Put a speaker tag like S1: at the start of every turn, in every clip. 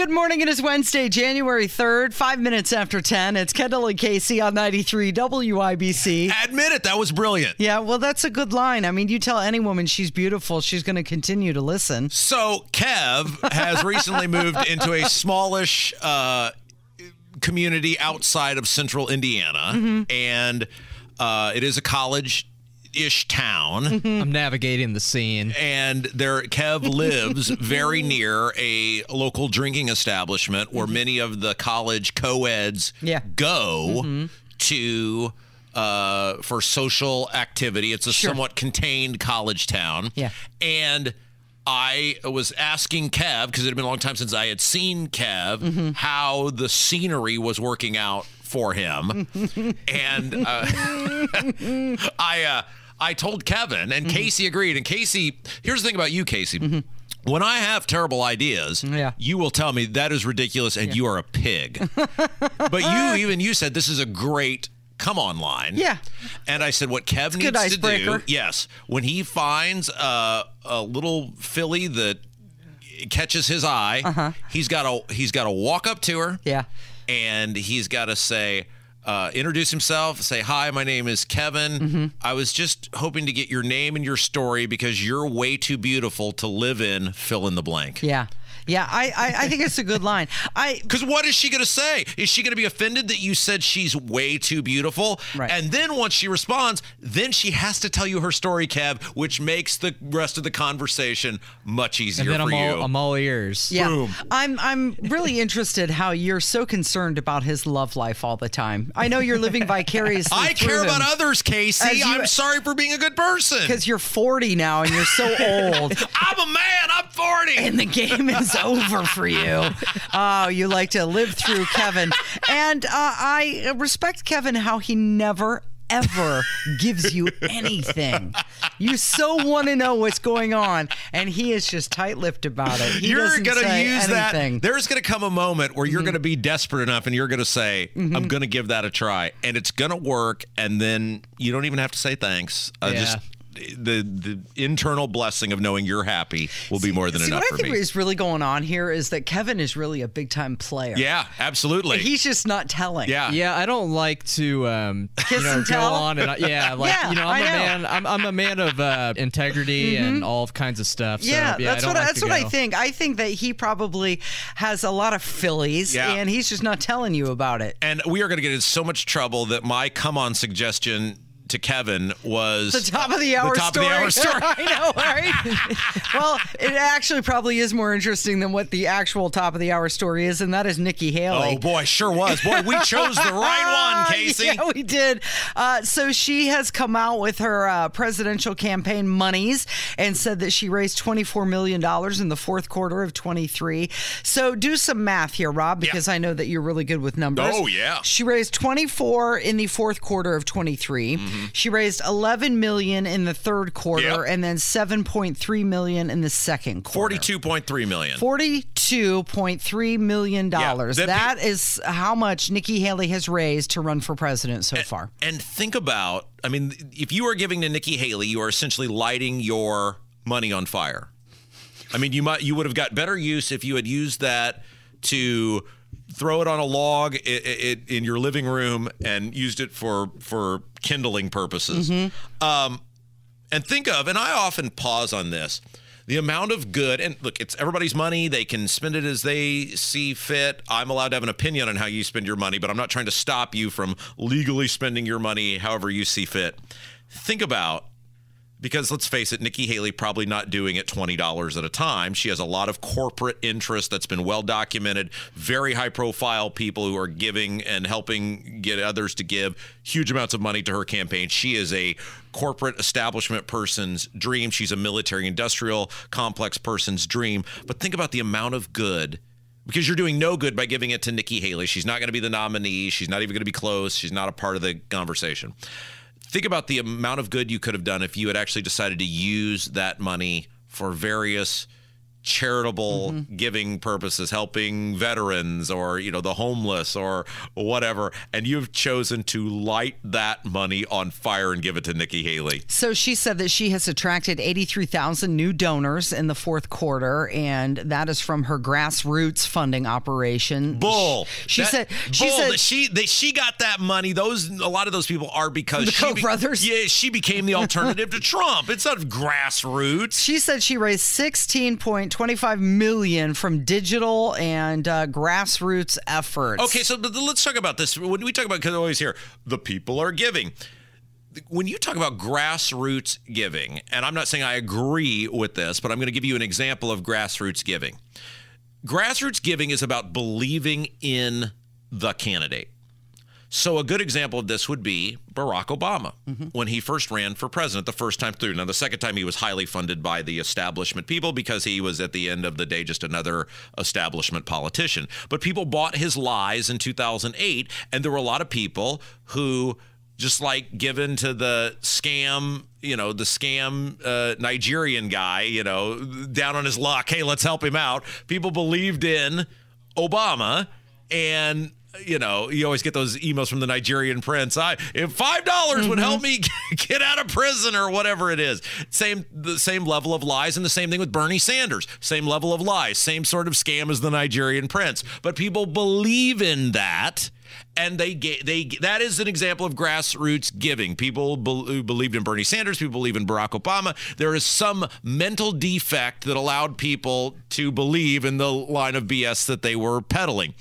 S1: Good morning. It is Wednesday, January 3rd, five minutes after 10. It's Kendall and Casey on 93 WIBC.
S2: Admit it, that was brilliant.
S1: Yeah, well, that's a good line. I mean, you tell any woman she's beautiful, she's going to continue to listen.
S2: So, Kev has recently moved into a smallish uh, community outside of central Indiana, and uh, it is a college ish town.
S3: I'm navigating the scene.
S2: And there, Kev lives very near a local drinking establishment where many of the college co-eds
S1: Yeah.
S2: go to uh, for social activity. It's a
S1: Sure.
S2: somewhat contained college town.
S1: Yeah.
S2: And I was asking Kev because it had been a long time since I had seen Kev how the scenery was working out for him, and uh, I uh, I told Kevin, and Casey agreed. And Casey, here's the thing about you, Casey. When I have terrible ideas,
S1: Yeah.
S2: you will tell me that is ridiculous and you are a pig. but you even you said this is a great come on line.
S1: Yeah.
S2: And I said what Kev
S1: good
S2: needs to do. Yes, when he finds uh, a little filly that catches his eye, he's got to he's got to walk up to her
S1: Uh-huh. Yeah.
S2: and he's got to say, uh, introduce himself, say, Hi, my name is Kevin.
S1: Mm-hmm.
S2: I was just hoping to get your name and your story because you're way too beautiful to live in fill in the blank.
S1: Yeah. Yeah, I, I, I think it's a good line. I
S2: Because what is she going to say? Is she going to be offended that you said she's way too beautiful?
S1: Right.
S2: And then once she responds, then she has to tell you her story, Kev, which makes the rest of the conversation much easier
S3: And then
S2: for
S3: I'm
S2: you.
S3: all, I'm all ears.
S1: Yeah,
S2: Boom.
S1: I'm I'm really interested how you're so concerned about his love life all the time. I know you're living vicariously.
S2: I care about others, Casey.
S1: You-
S2: I'm sorry for being a good person.
S1: because you're 40 now and you're so old.
S2: I'm a man. I'm 40.
S1: and the game is over for you. Oh, you like to live through Kevin. And uh, I respect Kevin how he never ever gives you anything. You so want to know what's going on, and he is just tight-lipped about it. He
S2: you're gonna use
S1: anything. Mm-hmm.
S2: that. There's gonna come a moment where you're gonna be desperate enough, and you're gonna say, "I'm gonna give that a try," and it's gonna work, and then you don't even have to say thanks. Uh,
S3: Yeah.
S2: Just the the internal blessing of knowing you're happy will be more than
S1: See,
S2: enough
S1: what I
S2: for
S1: think
S2: me.
S1: is really going on here is that Kevin is really a big-time player.
S2: yeah, absolutely.
S1: He's just not telling.
S2: yeah.
S3: Yeah, I don't like to um,
S1: Kiss
S3: you know,
S1: and
S3: go
S1: tell?
S3: on and yeah, like
S1: Yeah,
S3: you know,
S1: I
S3: I'm a
S1: know.
S3: man. I'm, I'm a man of uh, integrity and all kinds of stuff. So,
S1: Yeah,
S3: yeah,
S1: that's
S3: I
S1: what
S3: like
S1: that's
S3: to
S1: what I think. I think that he probably has a lot of fillies,
S2: Yeah.
S1: and he's just not telling you about it.
S2: And we are gonna get in so much trouble that my come on suggestion to Kevin was
S1: The top of the hour
S2: top
S1: story.
S2: of the hour story.
S1: I know, right? well, it actually probably is more interesting than what the actual top of the hour story is, and that is Nikki Haley.
S2: Oh boy, sure was. Boy, we chose the right one, Casey.
S1: Yeah, we did. Uh, so she has come out with her uh, presidential campaign monies and said that she raised $24 million in the fourth quarter of 23. So do some math here, Rob, because I know that you're really good with numbers.
S2: Oh, yeah.
S1: She raised 24 in the fourth quarter of 23. She raised 11 million in the third quarter
S2: Yep.
S1: and then 7.3 million in the second quarter.
S2: Forty-two point three million.
S1: Forty-two point three million dollars.
S2: that
S1: that
S2: pe-
S1: is how much Nikki Haley has raised to run for president so far.
S2: And think about, I mean, if you are giving to Nikki Haley, you are essentially lighting your money on fire. I mean, you might you would have got better use if you had used that to throw it on a log in your living room and used it for for kindling purposes. Um, and think of, and I often pause on this, the amount of good. And look, it's everybody's money; they can spend it as they see fit. I'm allowed to have an opinion on how you spend your money, but I'm not trying to stop you from legally spending your money however you see fit. Think about because let's face it, Nikki Haley probably not doing it $20 at a time. She has a lot of corporate interest that's been well documented, very high profile people who are giving and helping get others to give huge amounts of money to her campaign. She is a corporate establishment person's dream. She's a military industrial complex person's dream. But think about the amount of good because you're doing no good by giving it to Nikki Haley. She's not going to be the nominee. She's not even going to be close. She's not a part of the conversation think about the amount of good you could have done if you had actually decided to use that money for various charitable
S1: Mm-hmm.
S2: giving purposes helping veterans or you know the homeless or whatever and you've chosen to light that money on fire and give it to Nikki Haley
S1: So she said that she has attracted 83,000 new donors in the fourth quarter, and that is from her grassroots funding operation.
S2: bull
S1: She
S2: That-
S1: said. She
S2: bull,
S1: said.
S2: that she that she got that money those a lot of those people are because
S1: The
S2: she
S1: Koch brothers?
S2: yeah she became the alternative to Trump it's not grassroots
S1: She said she raised 16.25 million from digital and uh, grassroots efforts.
S2: Okay, so let's talk about this. When we talk about, because I always hear the people are giving. When you talk about grassroots giving, and I'm not saying I agree with this, but I'm going to give you an example of grassroots giving. Grassroots giving is about believing in the candidate. So a good example of this would be Barack Obama when he first ran for president the first time through. Now the second time he was highly funded by the establishment people because he was at the end of the day just another establishment politician. But people bought his lies in 2008 and there were a lot of people who just like given to the scam, you know, the scam uh, Nigerian guy, you know, down on his luck. Hey, let's help him out. People believed in Obama and you know, you always get those emails from the Nigerian prince. I if five dollars would help mm-hmm. me get out of prison or whatever it is. Same the same level of lies, and the same thing with Bernie Sanders. Same level of lies, same sort of scam as the Nigerian prince. But people believe in that. And they get they that is an example of grassroots giving. People be, who believed in Bernie Sanders, people believe in Barack Obama. There is some mental defect that allowed people to believe in the line of BS that they were peddling.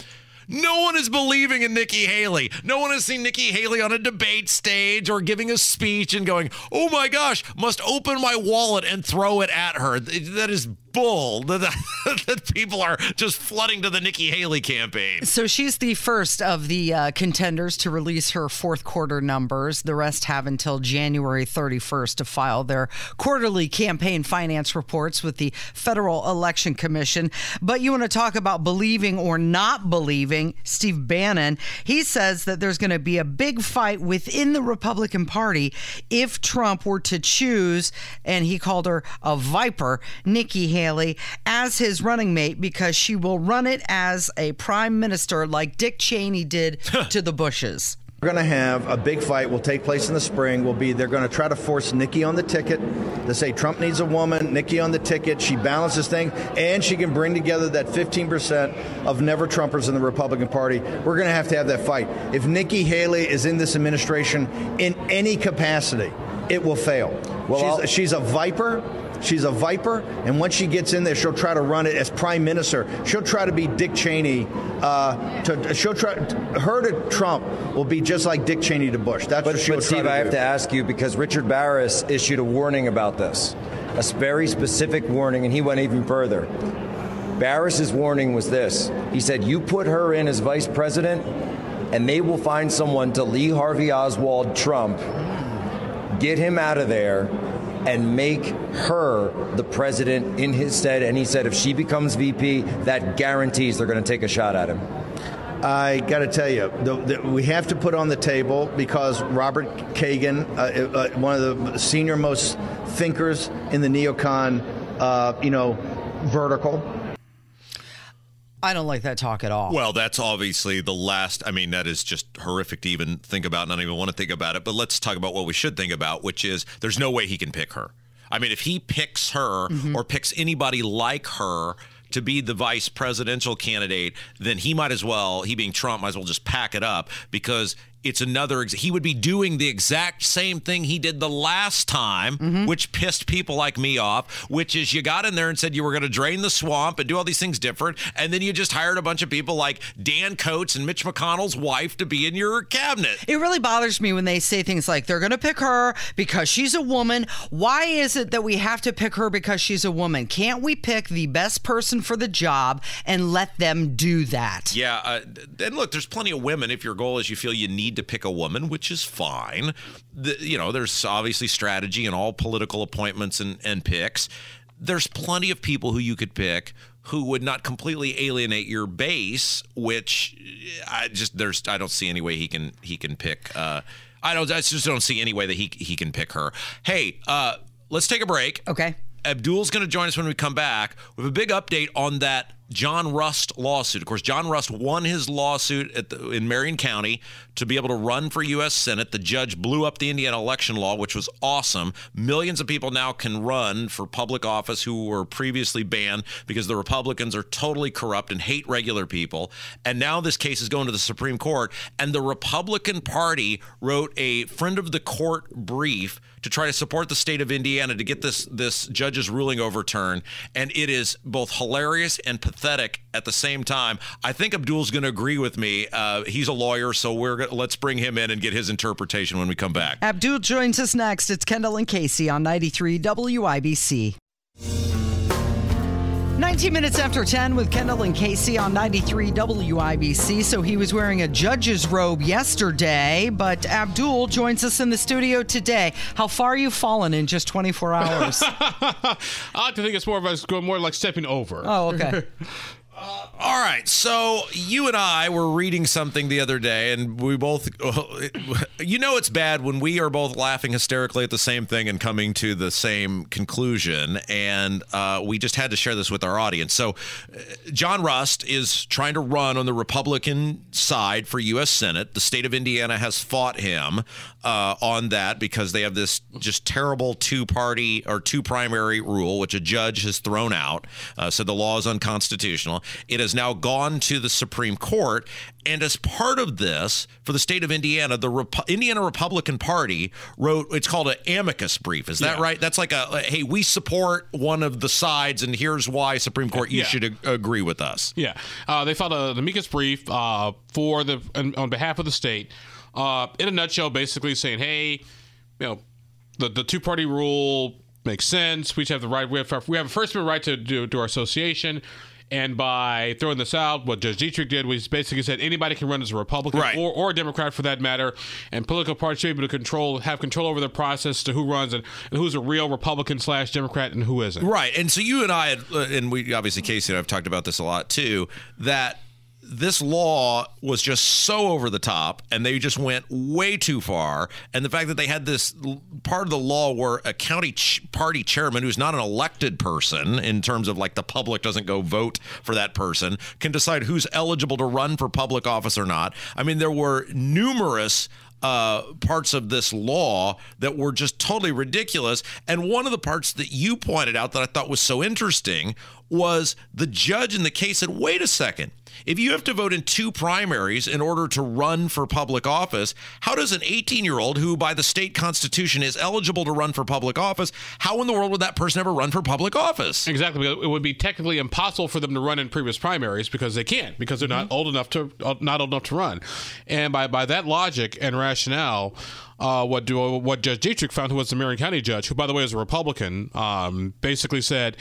S2: No one is believing in Nikki Haley. No one has seen Nikki Haley on a debate stage or giving a speech and going, oh my gosh, must open my wallet and throw it at her. That is bull that, that people are just flooding to the Nikki Haley campaign.
S1: So she's the first of the uh, contenders to release her fourth quarter numbers. The rest have until January 31st to file their quarterly campaign finance reports with the Federal Election Commission. But you want to talk about believing or not believing? Steve Bannon, he says that there's going to be a big fight within the Republican Party if Trump were to choose, and he called her a viper, Nikki Haley. Haley as his running mate because she will run it as a prime minister like Dick Cheney did to the Bushes.
S4: We're going to have a big fight. Will take place in the spring. Will be they're going to try to force Nikki on the ticket. They say Trump needs a woman. Nikki on the ticket. She balances things, and she can bring together that 15% of never Trumpers in the Republican Party. We're going to have to have that fight. If Nikki Haley is in this administration in any capacity, it will fail. Well, she's, she's a viper. She's a viper, and once she gets in there, she'll try to run it as prime minister. She'll try to be Dick Cheney. Uh, to she'll try her to Trump will be just like Dick Cheney to Bush. That's
S5: but,
S4: what she'll
S5: but Steve, I have to ask you because Richard Baris issued a warning about this, a very specific warning, and he went even further. Baris's warning was this: He said, "You put her in as vice president, and they will find someone to Lee Harvey Oswald Trump, get him out of there." And make her the president in his stead. And he said if she becomes VP, that guarantees they're going to take a shot at him.
S4: I got to tell you, the, the, we have to put on the table because Robert Kagan, uh, uh, one of the senior most thinkers in the neocon, uh, you know, vertical,
S1: I don't like that talk at all.
S2: Well, that's obviously the last. I mean, that is just horrific to even think about, and I don't even want to think about it. But let's talk about what we should think about, which is there's no way he can pick her. I mean, if he picks her mm-hmm. or picks anybody like her to be the vice presidential candidate, then he might as well, he being Trump, might as well just pack it up because it's another he would be doing the exact same thing he did the last time mm-hmm. which pissed people like me off which is you got in there and said you were going to drain the swamp and do all these things different and then you just hired a bunch of people like Dan Coats and Mitch McConnell's wife to be in your cabinet.
S1: It really bothers me when they say things like they're going to pick her because she's a woman. Why is it that we have to pick her because she's a woman? Can't we pick the best person for the job and let them do that?
S2: Yeah uh, and look there's plenty of women if your goal is you feel you need to pick a woman, which is fine. The, you know, there's obviously strategy in all political appointments and, and picks. There's plenty of people who you could pick who would not completely alienate your base, which I just there's I don't see any way he can he can pick. Uh, I don't I just don't see any way that he he can pick her. Hey, uh, let's take a break.
S1: Okay.
S2: Abdul's going to join us when we come back with a big update on that John Rust lawsuit. Of course, John Rust won his lawsuit the, in Marion County to be able to run for U.S. Senate. The judge blew up the Indiana election law, which was awesome. Millions of people now can run for public office who were previously banned because the Republicans are totally corrupt and hate regular people. And now this case is going to the Supreme Court, and the Republican Party wrote a friend of the court brief to try to support the state of Indiana to get this this judge's ruling overturned, and it is both hilarious and pathetic at the same time. I think Abdul's going to agree with me. Uh, he's a lawyer, so we're gonna, let's bring him in and get his interpretation when we come back.
S1: Abdul joins us next. It's Kendall and Casey on 93 WIBC. 19 minutes after 10 with Kendall and Casey on 93 WIBC. So he was wearing a judge's robe yesterday, but Abdul joins us in the studio today. How far you fallen in just 24 hours?
S6: I like to think it's more of us going more like stepping over.
S1: oh, okay.
S2: All right. So you and I were reading something the other day, and we both, you know, it's bad when we are both laughing hysterically at the same thing and coming to the same conclusion. And uh, we just had to share this with our audience. So uh, John Rust is trying to run on the Republican side for U.S. Senate. The state of Indiana has fought him uh, on that because they have this just terrible two party or two primary rule, which a judge has thrown out. Uh, so the law is unconstitutional. It has now gone to the Supreme Court. And as part of this, for the state of Indiana, the Rep- Indiana Republican Party wrote, it's called an amicus brief. Is that
S6: Yeah.
S2: right? That's like a, hey, we support one of the sides, and here's why, Supreme Court, you
S6: Yeah.
S2: should ag- agree with us.
S6: Yeah, uh, they filed a, an amicus brief uh, for the on, behalf of the state. Uh, in a nutshell, basically saying, hey, you know, the the two party rule makes sense. We each have the right. We have we have a First Amendment right to do to our association. And by throwing this out, what Judge Dietrick did was basically said anybody can run as a Republican
S2: Right.
S6: or, or a Democrat for that matter, and political parties should be able to control, have control over the process to who runs and, and who's a real Republican slash Democrat and who isn't.
S2: Right. And so you and I, had, uh, and we obviously, Casey and I have talked about this a lot too, that this law was just so over the top and they just went way too far. And the fact that they had this part of the law where a county ch- party chairman who's not an elected person, in terms of like the public doesn't go vote for that person, can decide who's eligible to run for public office or not. I mean, there were numerous uh, parts of this law that were just totally ridiculous. And one of the parts that you pointed out that I thought was so interesting was the judge in the case said, wait a second. If you have to vote in two primaries in order to run for public office, how does an 18 year old who, by the state constitution, is eligible to run for public office, how in the world would that person ever run for public office?
S6: Exactly. It would be technically impossible for them to run in previous primaries because they can't because they're not old enough to uh, not old enough to run. And by by that logic and rationale, uh, what do what Judge Dietrick found, who was the Marion County judge, who by the way is a Republican, um, basically said,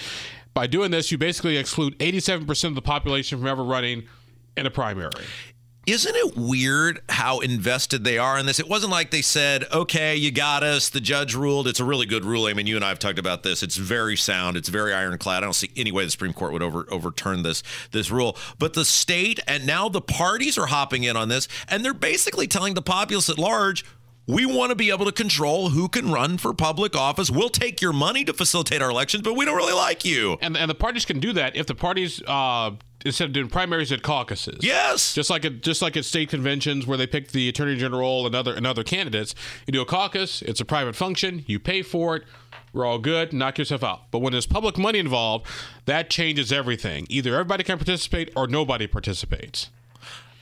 S6: by doing this, you basically exclude 87% of the population from ever running in a primary.
S2: Isn't it weird how invested they are in this? It wasn't like they said, okay, you got us. The judge ruled. It's a really good ruling. I mean, you and I have talked about this. It's very sound. It's very ironclad. I don't see any way the Supreme Court would over, overturn this, this rule. But the state and now the parties are hopping in on this, and they're basically telling the populace at large, we want to be able to control who can run for public office. We'll take your money to facilitate our elections, but we don't really like you.
S6: And and the parties can do that if the parties uh, instead of doing primaries at caucuses.
S2: Yes.
S6: Just like at just like at state conventions where they pick the attorney general and other and other candidates, you do a caucus. It's a private function. You pay for it. We're all good. Knock yourself out. But when there's public money involved, that changes everything. Either everybody can participate or nobody participates.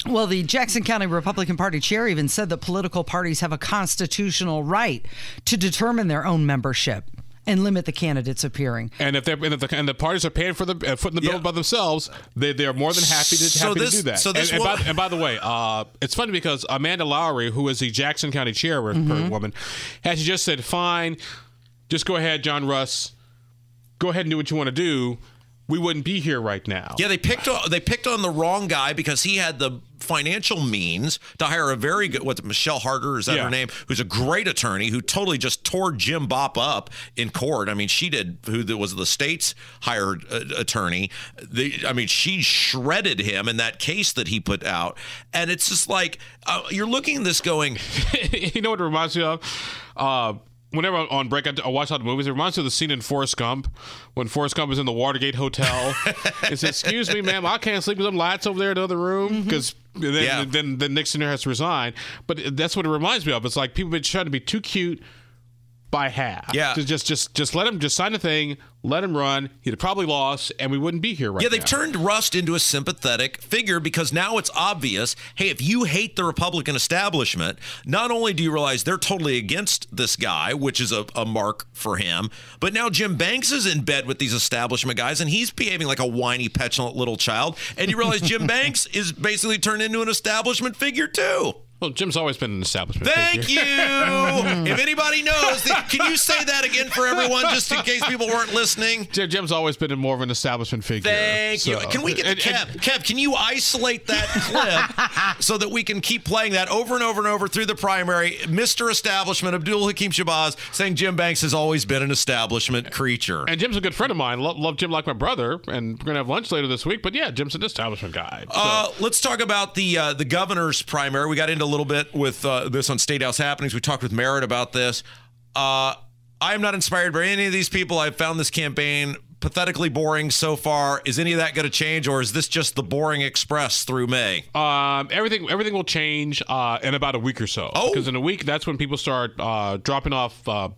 S1: Well, the Jackson County Republican Party chair even said that political parties have a constitutional right to determine their own membership and limit the candidates appearing.
S6: And if they're and, if the, and the parties are paying for the uh, footing the bill
S2: Yeah.
S6: by themselves, they they are more than happy to
S2: So
S6: happy
S2: this-
S6: to do that.
S2: so this
S6: and, and, by, and by the way, uh, it's funny because Amanda Lowry, who is the Jackson County chairwoman, woman, has just said, "Fine, just go ahead, John Rust, go ahead and do what you want to do. We wouldn't be here right now."
S2: Yeah, they picked on, they picked on the wrong guy because he had the financial means to hire a very good what's it, Michelle Harter is that
S6: Yeah.
S2: her name who's a great attorney who totally just tore Jim Bopp up in court. I mean, she did who the- was the state's hired uh, attorney. The, I mean, she shredded him in that case that he put out, and it's just like uh, you're looking at this going,
S6: you know what it reminds me of? Uh, whenever on break, I, I watch all the movies. It reminds me of the scene in Forrest Gump when Forrest Gump is in the Watergate Hotel. and says, "Excuse me, ma'am, I can't sleep with them lights over there in the other room mm-hmm. because." Then,
S2: Yeah.
S6: then, then Nixon has to resign. But that's what it reminds me of. It's like people been trying to be too cute by half.
S2: Yeah.
S6: Just, just, just, just let him just sign the thing, let him run. He'd have probably lost, and we wouldn't be here right now.
S2: Yeah, they've
S6: now.
S2: turned Rust into a sympathetic figure because now it's obvious. Hey, if you hate the Republican establishment, not only do you realize they're totally against this guy, which is a, a mark for him, but now Jim Banks is in bed with these establishment guys and he's behaving like a whiny, petulant little child. And you realize Jim Banks is basically turned into an establishment figure too.
S6: Well, Jim's always been an establishment.
S2: Thank
S6: figure.
S2: you. if anybody knows, can you say that again for everyone, just in case people weren't listening?
S6: Jim, Jim's always been more of an establishment figure.
S2: Thank you. Can we get the
S6: and-
S2: Kev?
S6: and-
S2: Kev, can you isolate that clip so that we can keep playing that over and over and over through the primary? Mr. Establishment, Abdul Hakim Shabazz, saying Jim Banks has always been an establishment creature.
S6: And Jim's a good friend of mine. Love, love Jim like my brother, and we're gonna have lunch later this week. But yeah, Jim's an establishment guy. So-
S2: Uh, let's talk about the uh, the governor's primary. We got into a little bit with uh, this on State House Happenings. We talked with Merritt about this. Uh, I am not inspired by any of these people. I've found this campaign pathetically boring so far. Is any of that going to change, or is this just the boring express through May?
S6: Um, everything everything will change uh, in about a week or so.
S2: Oh.
S6: because in a week that's when people start uh, dropping off. Uh,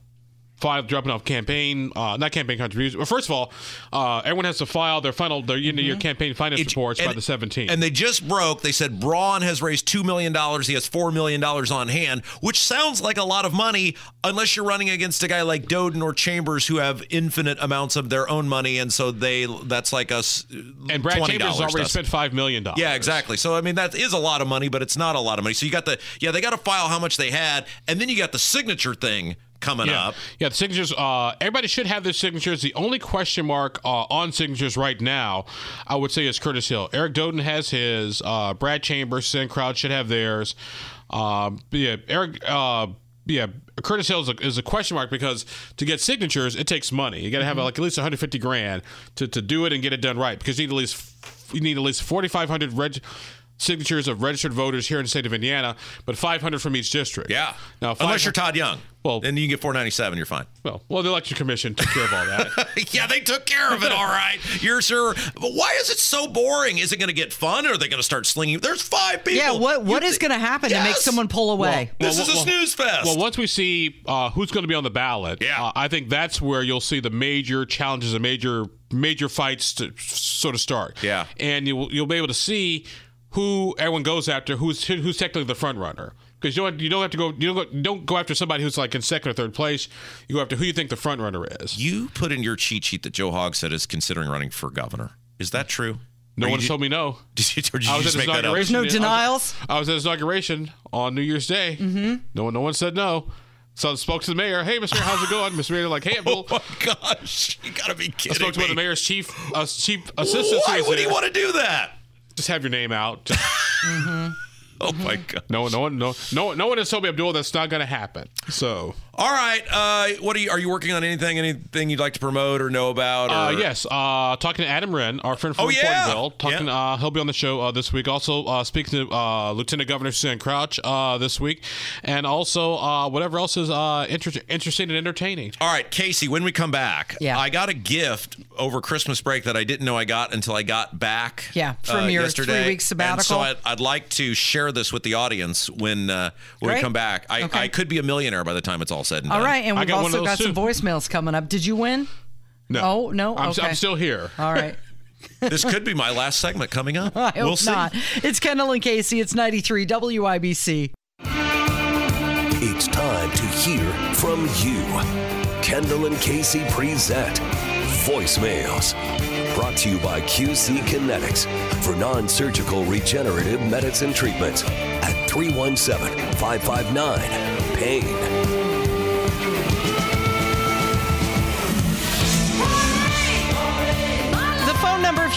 S6: File dropping off campaign, uh, not campaign contributions. Well, first of all, uh, everyone has to file their final, their end of year campaign finance
S2: It-
S6: reports by the 17th.
S2: And they just broke. They said Braun has raised $2 million. He has $4 million on hand, which sounds like a lot of money unless you're running against a guy like Doden or Chambers who have infinite amounts of their own money. And so they that's like us.
S6: and Brad
S2: $20
S6: Chambers already
S2: stuff.
S6: spent five million dollars.
S2: Yeah, exactly. So I mean that is a lot of money, but it's not a lot of money. So you got the yeah, they got to file how much they had, and then you got the signature thing coming
S6: Yeah,
S2: up.
S6: yeah. The signatures. Uh, everybody should have their signatures. The only question mark uh, on signatures right now, I would say, is Curtis Hill. Eric Doden has his. Uh, Brad Chambers, Sin Crowd should have theirs. Um, yeah, Eric. Uh, yeah, Curtis Hill is a, is a question mark because to get signatures, it takes money. You got to have like at least 150 grand to, to do it and get it done right because you need at least you need at least 4,500 reg- signatures of registered voters here in the state of Indiana, but 500 from each district.
S2: Yeah.
S6: Now,
S2: unless you're Todd Young,
S6: Well-
S2: then you can get 497. You're fine.
S6: Well, well, the election commission took care of all that.
S2: yeah, they took care of it. All right. You're sure. But why is it so boring? Is it going to get fun, or are they going to start slinging? There's five people.
S1: Yeah, what what
S2: You
S1: is
S2: thi-
S1: going to happen to make someone pull away?
S2: This
S6: Well,
S2: is a snooze fest.
S6: Well, once we see uh, who's going to be on the ballot,
S2: Yeah.
S6: uh, I think that's where you'll see the major challenges and major major fights to sort of start.
S2: Yeah.
S6: and you'll you'll be able to see who everyone goes after, who's who's technically the front runner. Because you don't you don't have to go you don't go, don't go after somebody who's like in second or third place. You go after who you think the front runner is.
S2: you put in your cheat sheet that Joe Hogsett is considering running for governor. Is that true?
S6: No
S2: Or
S6: one's told me no.
S2: Did you, or did you
S6: I was
S2: just
S6: at his
S2: make that up?
S6: inauguration.
S1: no
S6: I was-
S1: denials?
S6: I was at his inauguration on New Year's Day. Mm-hmm. No one, no one said no. So I spoke to the mayor. Hey, Mr. Mayor, how's it going? Mr. Mayor, like, hey,
S2: Oh my gosh! You gotta be kidding I
S6: spoke to one of the mayor's chief uh, chief assistants.
S2: Why
S6: He was
S2: would he want to do that?
S6: Just have your name out. Just- mm-hmm.
S2: Oh my god!
S6: no, no one, no, no, no one has told me, Abdul, that's not going to happen. So,
S2: All right. Uh, what are you? Are you working on anything? Anything you'd like to promote or know about? Or?
S6: uh, yes, uh, talking to Adam Wren, our friend from
S2: Oh, yeah.
S6: Politico. Talking,
S2: Yeah.
S6: uh, he'll be on the show uh, this week. Also, uh, speaking to uh, Lieutenant Governor Suzanne Crouch uh, this week, and also uh, whatever else is uh, inter- interesting and entertaining.
S2: All right, Casey. When we come back,
S1: Yeah.
S2: I got a gift over Christmas break that I didn't know I got until I got back.
S1: Yeah, from
S2: uh,
S1: your
S2: yesterday.
S1: three-week sabbatical.
S2: And so I'd, I'd like to share this with the audience when uh, when we come back. I,
S1: Okay.
S2: I could be a millionaire by the time it's all said and
S1: All
S2: done.
S1: right, and we've
S6: got
S1: also
S6: those
S1: got some voicemails coming up. Did you win?
S6: No,
S1: Oh, no?
S6: I'm,
S1: Okay.
S6: I'm still here.
S1: All right.
S2: this could be my last segment coming up.
S1: I
S2: we'll see.
S1: not. It's Kendall and Casey. It's 93 WIBC.
S7: It's time to hear from you. Kendall and Casey present voicemails. Brought to you by QC Kinetics for non surgical regenerative medicine treatments at 317 559 PAIN.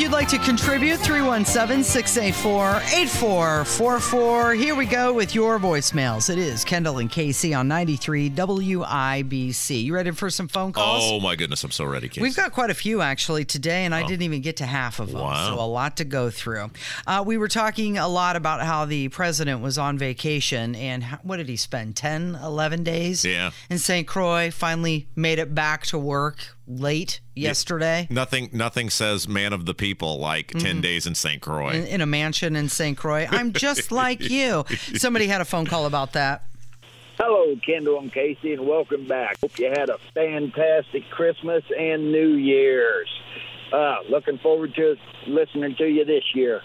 S1: You'd you'd like to contribute, 317 684 8444. Here we go with your voicemails. It is Kendall and Casey on 93 WIBC. You ready for some phone calls?
S2: Oh my goodness, I'm so ready, Casey.
S1: We've got quite a few actually today, and I didn't even get to half of them.
S2: Wow.
S1: So a lot to go through. Uh, we were talking a lot about how the president was on vacation, and how, what did he spend? 10, 11 days?
S2: Yeah.
S1: In St. Croix, finally made it back to work late yesterday.
S2: nothing nothing says man of the people like 10 days in St. Croix.
S1: In, in a mansion in St. Croix. I'm just like you. Somebody had a phone call about that.
S8: Hello, Kendall and Casey, and welcome back. Hope you had a fantastic Christmas and New Year's. Uh, looking forward to listening to you this year.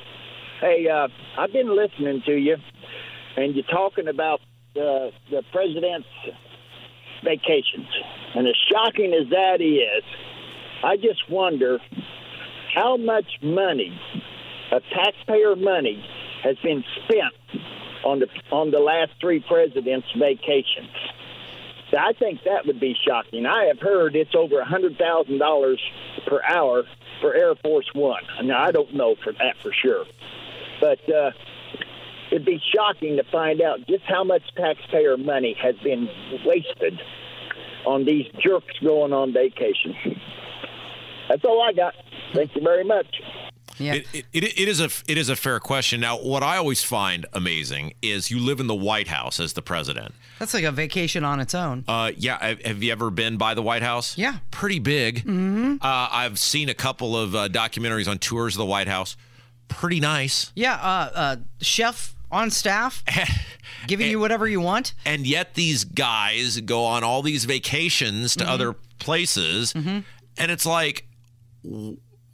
S8: Hey, uh, I've been listening to you, and you're talking about uh, the president's vacations. And as shocking as that is, I just wonder how much money, of taxpayer money, has been spent on the on the last three presidents' vacations. So I think that would be shocking. I have heard it's over a hundred thousand dollars per hour for Air Force One. Now I don't know for that for sure, but uh, it'd be shocking to find out just how much taxpayer money has been wasted on these jerks going on vacation. That's all I got. Thank you very much.
S1: Yeah.
S2: It, it, it, it is a it is a fair question. Now, what I always find amazing is you live in the White House as the president.
S1: That's like a vacation on its own.
S2: Uh, yeah, have- have you ever been by the White House?
S1: Yeah.
S2: pretty big. Mm-hmm. Uh, I've seen a couple of uh, documentaries on tours of the White House. Pretty nice.
S1: Yeah, uh, uh, chef on staff, giving you whatever you want.
S2: and yet these guys go on all these vacations to mm-hmm. other places mm-hmm. and it's like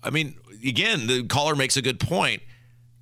S2: I mean again the caller makes a good point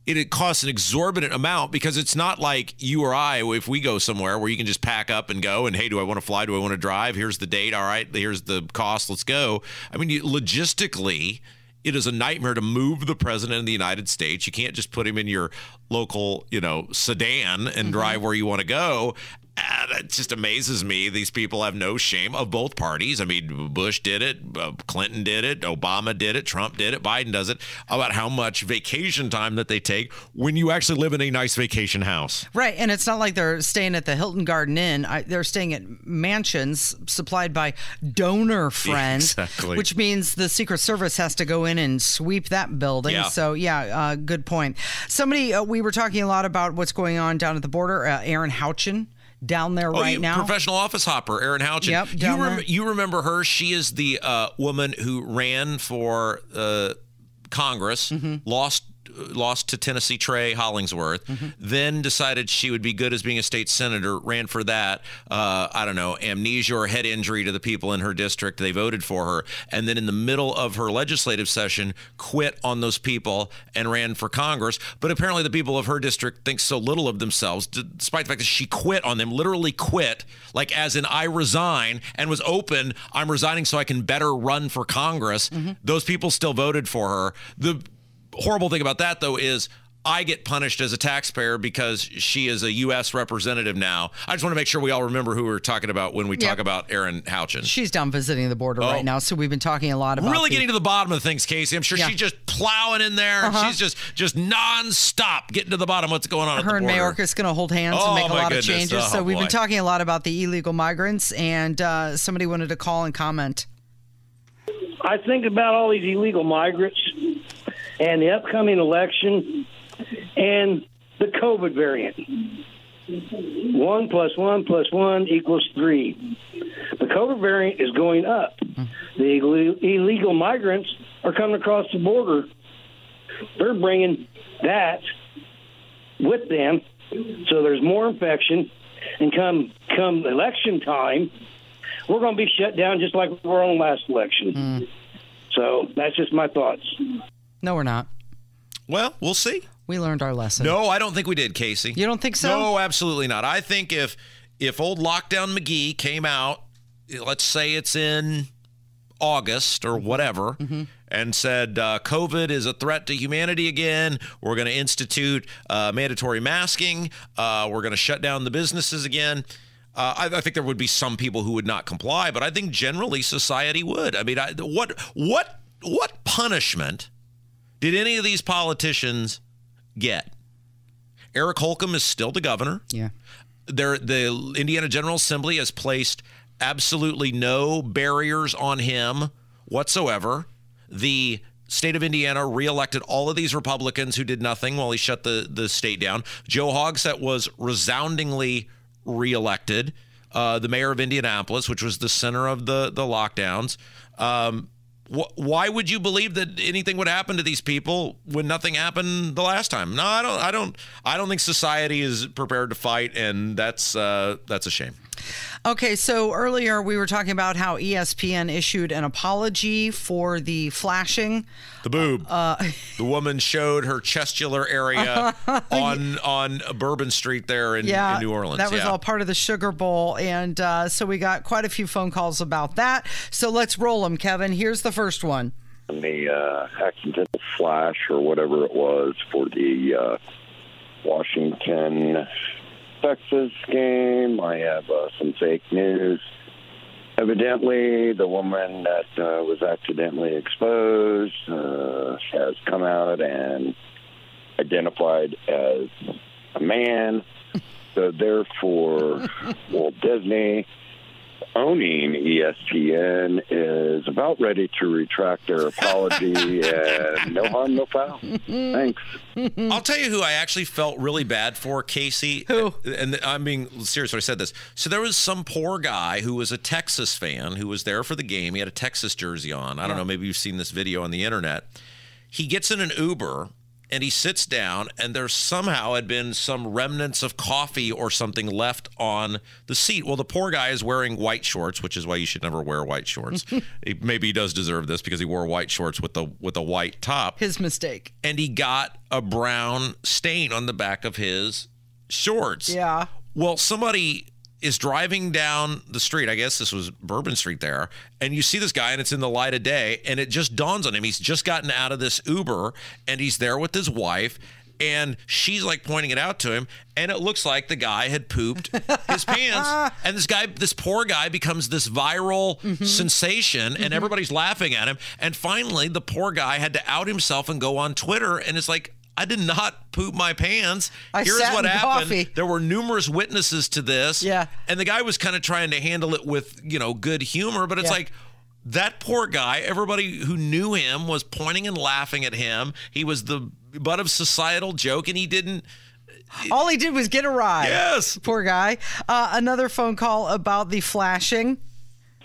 S2: it, it costs an exorbitant amount because it's not like you or I, if we go somewhere where you can just pack up and go and, hey, do I want to fly? Do I want to drive? Here's the date. All right. Here's the cost. Let's go. I mean, you, logistically, it is a nightmare to move the president of the United States. You can't just put him in your local, you know, sedan and mm-hmm. drive where you want to go. Ah, that just amazes me. These people have no shame of both parties. I mean, Bush did it, uh, Clinton did it, Obama did it, Trump did it, Biden does it. About how much vacation time that they take when you actually live in a nice vacation house.
S1: Right, and it's not like they're staying at the Hilton Garden Inn. I, they're staying at mansions supplied by donor friends,
S2: Exactly.
S1: which means the Secret Service has to go in and sweep that building.
S2: Yeah.
S1: So, yeah, uh, good point. Somebody, uh, we were talking a lot about what's going on down at the border. Uh, Erin Houchin down there
S2: Oh,
S1: right
S2: you-
S1: now.
S2: professional office hopper, Erin Houchin.
S1: Yep,
S2: you,
S1: down
S2: rem-
S1: there.
S2: you remember her? She is the uh, woman who ran for uh, Congress,
S1: Mm-hmm.
S2: lost lost to Tennessee Trey Hollingsworth,
S1: Mm-hmm.
S2: then decided she would be good as being a state senator, ran for that. Uh, I don't know, amnesia or head injury to the people in her district. They voted for her. And then in the middle of her legislative session, quit on those people and ran for Congress. But apparently the people of her district think so little of themselves, despite the fact that she quit on them, literally quit, like as in I resign and was open, I'm resigning so I can better run for Congress. Those people still voted for her. The horrible thing about that though is I get punished as a taxpayer because she is a U.S. representative now. I just want to make sure we all remember who we're talking about when we talk about Erin Houchin.
S1: She's down visiting the border
S2: Oh.
S1: right now, so we've been talking a lot about
S2: really
S1: the-
S2: getting to the bottom of things, Casey. I'm sure
S1: Yeah.
S2: she's just plowing in there.
S1: Uh-huh.
S2: She's just just nonstop getting to the bottom of what's going on at
S1: her
S2: the
S1: and
S2: border.
S1: Mayorkas going to hold hands
S2: Oh,
S1: and make a lot
S2: goodness.
S1: of changes.
S2: Oh,
S1: so we've
S2: boy.
S1: been talking a lot about the illegal migrants, and uh, somebody wanted to call and comment.
S9: I think about all these illegal migrants and the upcoming election and the COVID variant. One plus one plus one equals three. The COVID variant is going up. The illegal migrants are coming across the border. They're bringing that with them, so there's more infection. And come come election time, we're going to be shut down just like we were on last election. Mm. So that's just my thoughts.
S1: No, we're not.
S2: Well, we'll see.
S1: We learned our lesson.
S2: No, I don't think we did, Casey.
S1: You don't think so?
S2: No, absolutely not. I think if if old lockdown McGee came out, let's say it's in August or whatever, and said uh, COVID is a threat to humanity again, we're going to institute uh, mandatory masking, uh, we're going to shut down the businesses again. Uh, I, I think there would be some people who would not comply, but I think generally society would. I mean, I, what what what punishment did any of these politicians get? Eric Holcomb is still the governor.
S1: Yeah.
S2: There, the Indiana General Assembly has placed absolutely no barriers on him whatsoever. The state of Indiana reelected all of these Republicans who did nothing while he shut the, the state down. Joe Hogsett was resoundingly reelected, uh, the mayor of Indianapolis, which was the center of the, the lockdowns. Um, wh- why would you believe that anything would happen to these people when nothing happened the last time? No, I don't. I don't. I don't think society is prepared to fight, and that's uh, that's a shame.
S1: Okay, so earlier we were talking about how ESPN issued an apology for the flashing.
S2: The boob. the woman showed her chestular area on on Bourbon Street there in,
S1: Yeah,
S2: in New Orleans.
S1: That was
S2: yeah.
S1: all part of the Sugar Bowl, and uh, so we got quite a few phone calls about that. So let's roll them, Kevin. Here's the first one.
S10: the uh, accidental flash or whatever it was for the uh, Washington Texas game. I have uh, some fake news. Evidently, the woman that uh, was accidentally exposed uh, has come out and identified as a man. So, therefore, Walt Disney owning ESPN is about ready to retract their apology and no harm, no foul. Thanks.
S2: I'll tell you who I actually felt really bad for, Casey. Who? And I'm being serious when I said this. So there was some poor guy who was a Texas fan who was there for the game. He had a Texas jersey on. I don't know. Maybe you've seen this video on the internet. He gets in an Uber and he sits down, and there somehow had been some remnants of coffee or something left on the seat. Well, the poor guy is wearing white shorts, which is why you should never wear white shorts. Maybe he does deserve this because he wore white shorts with the with a white top
S1: His mistake.
S2: and he got a brown stain on the back of his shorts.
S1: Yeah.
S2: Well, somebody is driving down the street. I guess this was Bourbon Street there. And you see this guy and it's in the light of day. And it just dawns on him. He's just gotten out of this Uber and he's there with his wife. And she's like pointing it out to him. And it looks like the guy had pooped his pants. And this guy, this poor guy, becomes this viral mm-hmm. sensation. And mm-hmm. everybody's laughing at him. And finally, the poor guy had to out himself and go on Twitter. And it's like, I did not poop my pants.
S1: I
S2: Here's
S1: sat
S2: what
S1: in
S2: happened.
S1: coffee.
S2: There were numerous witnesses to this.
S1: Yeah.
S2: And the guy was kind of trying to handle it with, you know, good humor, but it's
S1: Yeah.
S2: like that poor guy, everybody who knew him was pointing and laughing at him. He was the butt of societal joke and he didn't
S1: All he did was get a ride.
S2: Yes.
S1: Poor guy. Uh, another phone call about the flashing.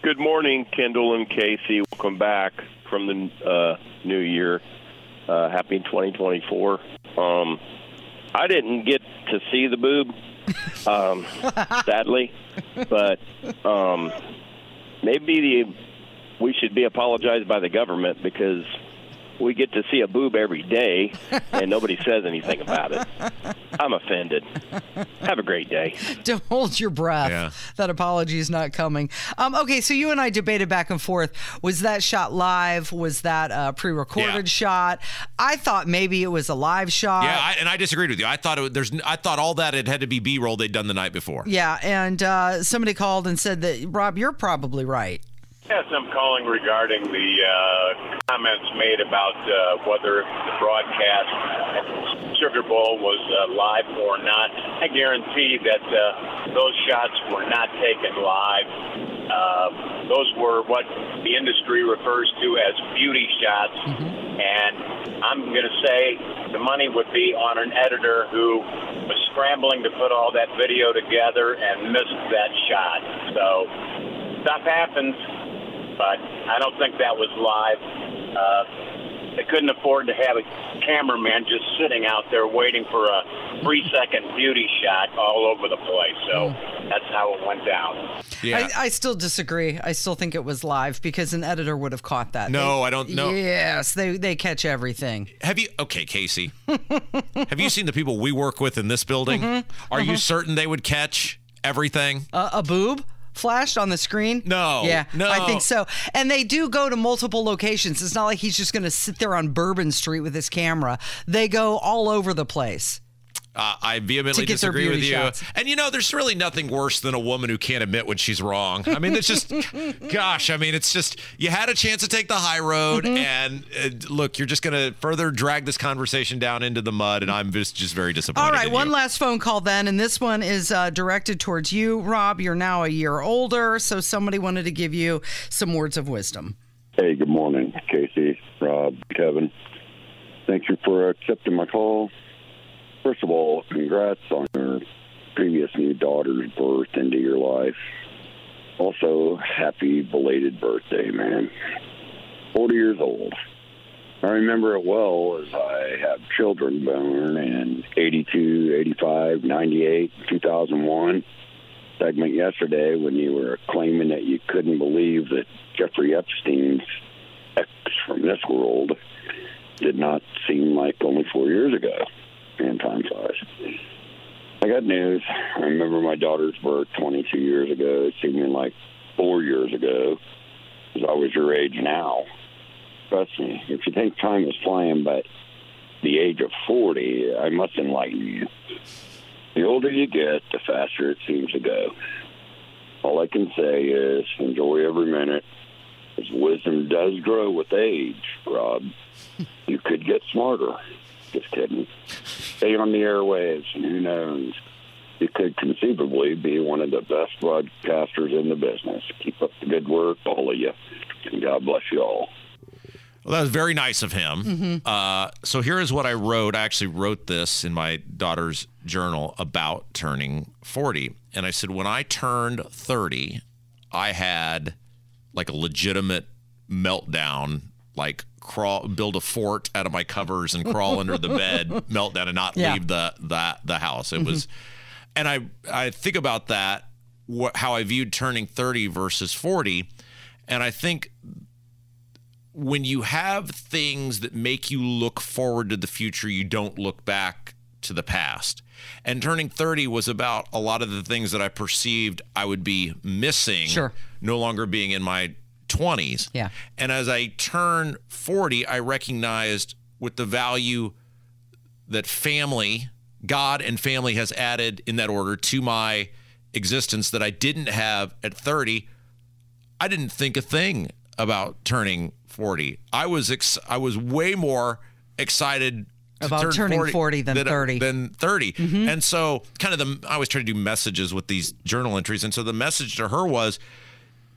S11: Good morning, Kendall and Casey. Welcome back from the uh, new year. Uh, happy 2024. Um, I didn't get to see the boob, um, sadly, but um, maybe the, we should be apologized by the government because we get to see a boob every day and nobody says anything about it. I'm offended. Have a great day.
S1: Don't hold your breath.
S2: Yeah.
S1: That apology is not coming. Um, okay, so you and I debated back and forth. Was that shot live? Was that a pre-recorded
S2: Yeah.
S1: shot? I thought maybe it was a live shot.
S2: Yeah, I, and I disagreed with you. I thought it, there's I thought all that it had to be B-roll they'd done the night before.
S1: Yeah, and uh, somebody called and said that Rob, you're probably right.
S12: Yes, I'm calling regarding the uh, comments made about uh, whether the broadcast at Sugar Bowl was uh, live or not. I guarantee that uh, those shots were not taken live. Uh, those were what the industry refers to as beauty shots. And I'm going to say the money would be on an editor who was scrambling to put all that video together and missed that shot. So stuff happens but I don't think that was live. Uh, they couldn't afford to have a cameraman just sitting out there waiting for a three second beauty shot all over the place. So that's how it went down.
S2: Yeah.
S1: I, I still disagree. I still think it was live because an editor would have caught that.
S2: No,
S1: They-
S2: I don't know.
S1: Yes, they they catch everything.
S2: Have you okay, Casey? have you seen the people we work with in this building?
S1: Mm-hmm.
S2: Are you certain they would catch everything?
S1: Uh, a boob flashed on the screen?
S2: No,
S1: Yeah,
S2: no.
S1: I think so. And they do go to multiple locations. It's not like he's just going to sit there on Bourbon Street with his camera. They go all over the place.
S2: Uh, I vehemently
S1: To get their
S2: disagree with you.
S1: shots.
S2: And you know, there's really nothing worse than a woman who can't admit when she's wrong. I mean, it's just, gosh, I mean, it's just, you had a chance to take the high road.
S1: Mm-hmm.
S2: And uh, look, you're just going to further drag this conversation down into the mud. And I'm just, just very disappointed.
S1: All right,
S2: in
S1: one
S2: you.
S1: last phone call then, and this one is uh, directed towards you, Rob. You're now a year older, so somebody wanted to give you some words of wisdom.
S10: Hey, good morning, Casey, Rob, Kevin. Thank you for accepting my call. First of all, congrats on your previous new daughter's birth into your life. Also, happy belated birthday, man. 40 years old. I remember it well as I have children born in 82, 85, 98, 2001. Segment yesterday when you were claiming that you couldn't believe that Jeffrey Epstein's ex from this world did not seem like only four years ago. Man, time flies. I got news. I remember my daughter's birth 22 years ago, seeming like four years ago, because I was your age now. Trust me, if you think time is flying by the age of 40, I must enlighten you. The older you get, the faster it seems to go. All I can say is enjoy every minute, as wisdom does grow with age, Rob. You could get smarter. Just kidding. Stay on the airwaves, and who knows? You could conceivably be one of the best broadcasters in the business. Keep up the good work, all of you, and God bless you all.
S2: Well, that was very nice of him.
S1: Mm-hmm.
S2: Uh, so here is what I wrote. I actually wrote this in my daughter's journal about turning 40. And I said, when I turned 30, I had like a legitimate meltdown, like crawl, build a fort out of my covers and crawl under the bed, melt down and not
S1: Yeah.
S2: leave the the the house. It was, mm-hmm. and I I think about that, what, how I viewed turning 30 versus 40, and I think when you have things that make you look forward to the future, you don't look back to the past. And turning 30 was about a lot of the things that I perceived I would be missing,
S1: Sure.
S2: no longer being in my 20s.
S1: Yeah.
S2: And as I turned 40, I recognized with the value that family, God and family has added in that order to my existence that I didn't have at 30. I didn't think a thing about turning 40. I was ex- I was way more excited
S1: About
S2: turn
S1: turning 40 than uh, 30.
S2: Than 30. Mm-hmm. And so kind of the I always try to do messages with these journal entries and so the message to her was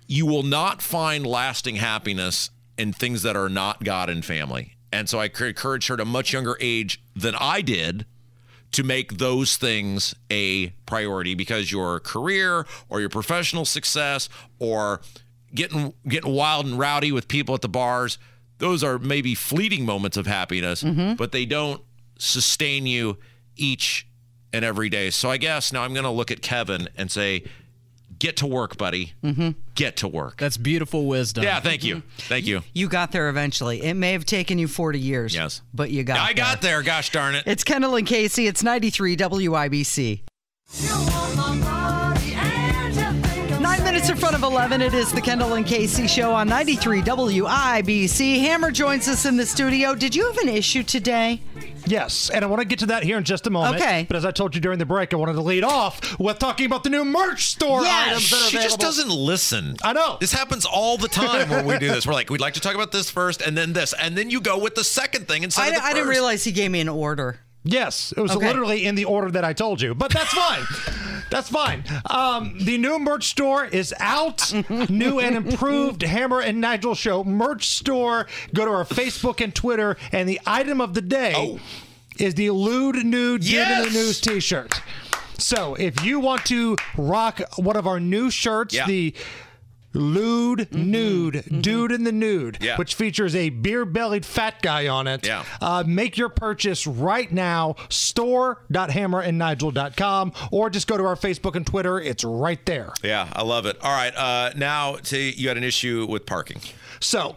S2: you will not find lasting happiness in things that are not God and family. And so I encourage her at a much younger age than I did to make those things a priority because your career or your professional success or getting getting wild and rowdy with people at the bars those are maybe fleeting moments of happiness mm-hmm. but they don't sustain you each and every day so i guess now i'm going to look at kevin and say get to work buddy mm-hmm. get to work
S3: That's beautiful wisdom.
S2: yeah thank you mm-hmm. thank you
S1: You got there eventually. It may have taken you 40 years.
S2: Yes.
S1: But you got
S2: i
S1: there.
S2: got there gosh darn it
S1: It's Kendall and Casey. It's 93 WIBC. Nine minutes in front of 11. It is the Kendall and Casey show on 93 WIBC. Hammer joins us in the studio. Did you have an issue today?
S13: Yes, and I want to get to that here in just a moment.
S1: Okay.
S13: But as I told you during the break, I wanted to lead off with talking about the new merch store
S1: Yes.
S13: items that are
S2: she just doesn't listen.
S13: I know.
S2: This happens all the time when we do this. We're like, we'd like to talk about this first and then this. And then you go with the second thing instead
S1: I,
S2: of the
S1: I didn't realize he gave me an order.
S13: Yes, it was
S1: Okay.
S13: literally in the order that I told you, but that's fine. That's fine. Um, the new merch store is out. new and improved Hammer and Nigel Show merch store. Go to our Facebook and Twitter, and the item of the day
S2: Oh.
S13: is the Lewd Nude Dude in the News T-shirt. So if you want to rock one of our new shirts,
S2: Yeah.
S13: the Lewd Nude, Dude in the Nude,
S2: Mm-hmm. Yeah.
S13: which features a beer bellied fat guy on it.
S2: Yeah.
S13: Uh, make your purchase right now, store.hammerandnigel.com, or just go to our Facebook and Twitter. It's right there.
S2: Yeah, I love it. All right, uh, now to you had an issue with parking.
S13: So,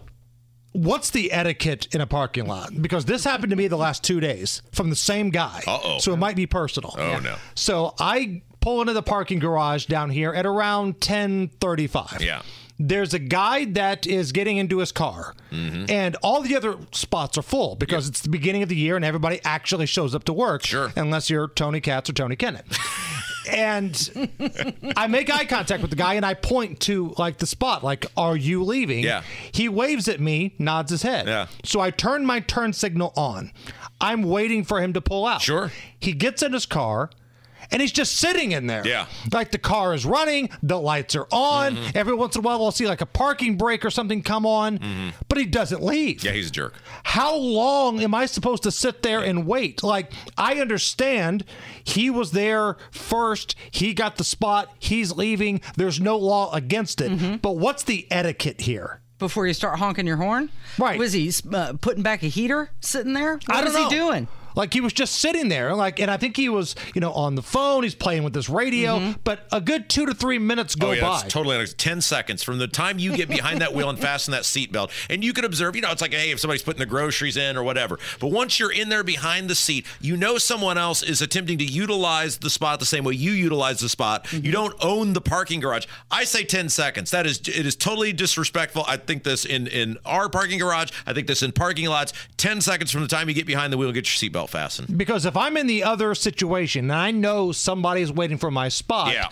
S13: what's the etiquette in a parking lot? Because this happened to me the last two days from the same guy.
S2: Uh-oh.
S13: So it might be personal.
S2: Oh, no.
S13: So I pull into the parking garage down here at around 10:35.
S2: Yeah.
S13: there's a guy that is getting into his car, mm-hmm. and all the other spots are full because it's the beginning of the year and everybody actually shows up to work. Sure. Unless you're Tony Katz or Tony Kennett. and I make eye contact with the guy and I point to like the spot, like, are you leaving?
S2: Yeah.
S13: He waves at me, nods his head.
S2: Yeah.
S13: So I turn my turn signal on. I'm waiting for him to pull out. Sure. He gets in his car and he's just sitting in there.
S2: Yeah.
S13: Like the car is running, the lights are on. Every once in a while, I'll see like a parking brake or something come on, mm-hmm. but he doesn't leave.
S2: Yeah, he's a jerk.
S13: How long am I supposed to sit there and wait? Like, I understand he was there first, he got the spot, he's leaving, there's no law against it. Mm-hmm. But what's the etiquette here?
S1: Before you start honking your horn?
S13: Right.
S1: Was he uh, putting back a heater sitting there? What
S13: I don't
S1: was
S13: know.
S1: he doing?
S13: Like he was just sitting there, like, and I think he was, you know, on the phone. He's playing with this radio, mm-hmm. but a good two to three minutes go
S2: oh, yeah,
S13: by.
S2: it's totally 10 seconds from the time you get behind that wheel and fasten that seatbelt. And you can observe, you know, it's like, hey, if somebody's putting the groceries in or whatever. But once you're in there behind the seat, you know someone else is attempting to utilize the spot the same way you utilize the spot. Mm-hmm. You don't own the parking garage. I say 10 seconds. That is, it is totally disrespectful. I think this in, in our parking garage. I think this in parking lots. 10 seconds from the time you get behind the wheel and get your seatbelt fastened.
S13: Because if I'm in the other situation and I know somebody's waiting for my spot,
S2: Yeah.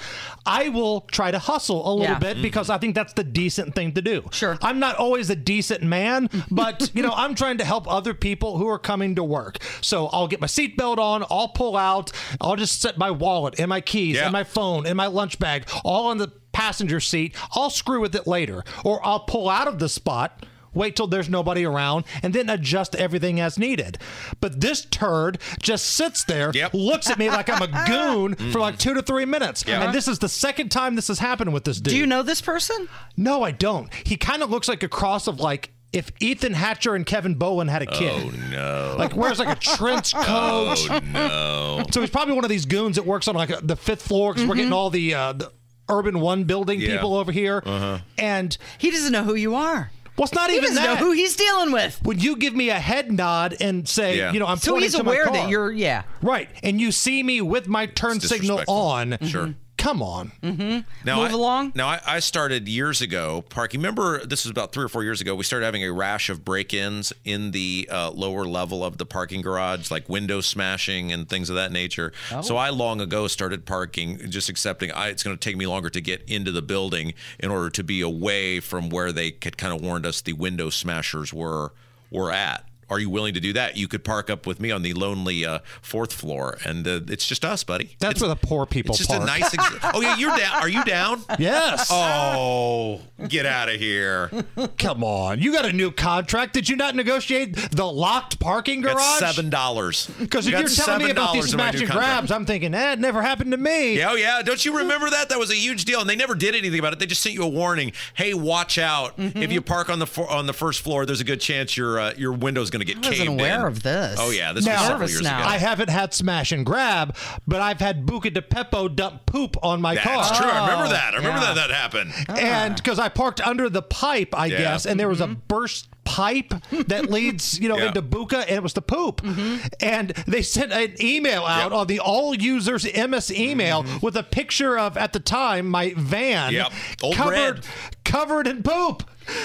S13: I will try to hustle a little
S1: Yeah.
S13: bit
S2: Mm-hmm.
S13: because I think that's the decent thing to do. Sure. I'm not always a decent man, but you know, I'm trying to help other people who are coming to work. So I'll get my seatbelt on, I'll pull out, I'll just set my wallet and my keys
S2: Yeah.
S13: and my phone and my lunch bag all on the passenger seat. I'll screw with it later. Or I'll pull out of the spot wait till there's nobody around, and then adjust everything as needed. But this turd just sits there, looks at me like I'm a goon for like two to three minutes.
S1: Yeah.
S13: And this is the second time this has happened with this dude.
S1: Do you know this person?
S13: No, I don't. He kind of looks like a cross of like if Ethan Hatcher and Kevin Bowen had a kid.
S2: Oh, no.
S13: Like wears like a trench coat.
S2: Oh, no.
S13: So he's probably one of these goons that works on like a, the fifth floor because we're getting all the, uh, the Urban One building
S2: Yeah.
S13: people over here.
S2: Uh-huh.
S13: And
S1: he doesn't know who you are.
S13: Well, it's not
S1: He
S13: even
S1: doesn't know who he's dealing with.
S13: Would you give me a head nod and say,
S2: Yeah.
S13: you know, I'm
S1: So
S13: pointing
S1: he's
S13: to my
S1: aware that you're, yeah.
S13: right, and you see me with my turn signal
S2: disrespectful.
S13: on.
S2: Sure. Mm-hmm.
S13: Come on.
S1: Mm-hmm.
S2: Now
S1: Move
S2: I,
S1: along.
S2: Now I, I started years ago Park. You Remember, this was about three or four years ago. We started having a rash of break-ins in the uh, lower level of the parking garage, like window smashing and things of that nature.
S1: Oh.
S2: So I long ago started parking, just accepting I, it's going to take me longer to get into the building in order to be away from where they had kind of warned us the window smashers were were at. Are you willing to do that? You could park up with me on the lonely uh, fourth floor, and uh, it's just us, buddy.
S13: That's
S2: It's-
S13: where the poor people
S2: it's just
S13: park.
S2: a nice. Ex- oh yeah, you're down. Are you down?
S13: Yes.
S2: Oh, get out of here!
S13: Come on. You got a new contract. Did you not negotiate the locked parking garage?
S2: That's seven dollars.
S13: Because if you're telling me about these smash and grabs, I'm thinking, eh, never happened to me.
S2: Yeah, oh yeah. Don't you remember that? That was a huge deal, and they never did anything about it. They just sent you a warning. Hey, watch out!
S1: Mm-hmm.
S2: If you park on the on the first floor, there's a good chance your uh, your window's going to get
S1: I wasn't aware
S2: in.
S1: of this.
S2: Oh yeah, this
S13: Now,
S2: was several years ago.
S13: I haven't had smash and grab, but I've had Buca di Beppo dump poop on my
S2: That's
S13: car.
S2: That's true. I remember oh, that. I
S1: Oh,
S2: remember
S13: yeah.
S2: that that happened. Ah.
S13: And because I parked under the pipe, I
S2: Yeah.
S13: guess, and there was a mm-hmm. burst pipe that leads, you know,
S2: Yeah.
S13: into Buca, and it was the poop. Mm-hmm. And they sent an email out on the all users MS email mm. with a picture of at the time my van
S2: Yep. Old
S13: covered
S2: bread.
S13: covered in poop.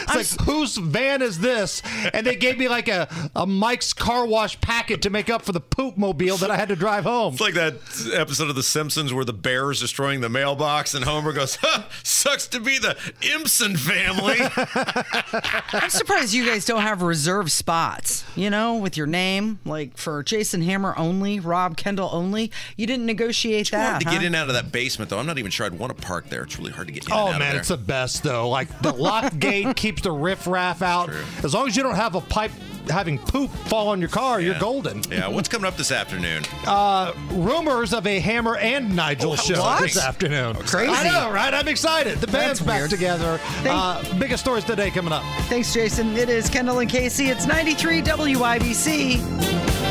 S13: It's like, whose van is this? And they gave me like a, a Mike's car wash packet to make up for the poop mobile that I had to drive home.
S2: It's like that episode of The Simpsons where the bear is destroying the mailbox, and Homer goes, huh, "Sucks to be the Impson family."
S1: I'm surprised you guys don't have reserved spots, you know, with your name, like for Jason Hammer only, Rob Kendall only. You didn't negotiate
S2: hard
S1: that.
S2: to
S1: huh?
S2: get in out of that basement, though. I'm not even sure I'd want to park there. It's really hard to get in and
S13: Oh
S2: out
S13: man,
S2: of there.
S13: it's the best though. Like the locked gate keeps the riffraff out. As long as you don't have a pipe having poop fall on your car, you're golden.
S2: yeah, what's coming up this afternoon?
S13: Uh, rumors of a Hammer and Nigel
S2: Oh,
S13: show
S2: what?
S13: this afternoon.
S1: Crazy.
S13: I know, right? I'm excited. The band's
S1: That's
S13: back
S1: weird.
S13: together. Uh, biggest stories today coming up.
S1: Thanks, Jason. It is Kendall and Casey. It's 93 WIBC.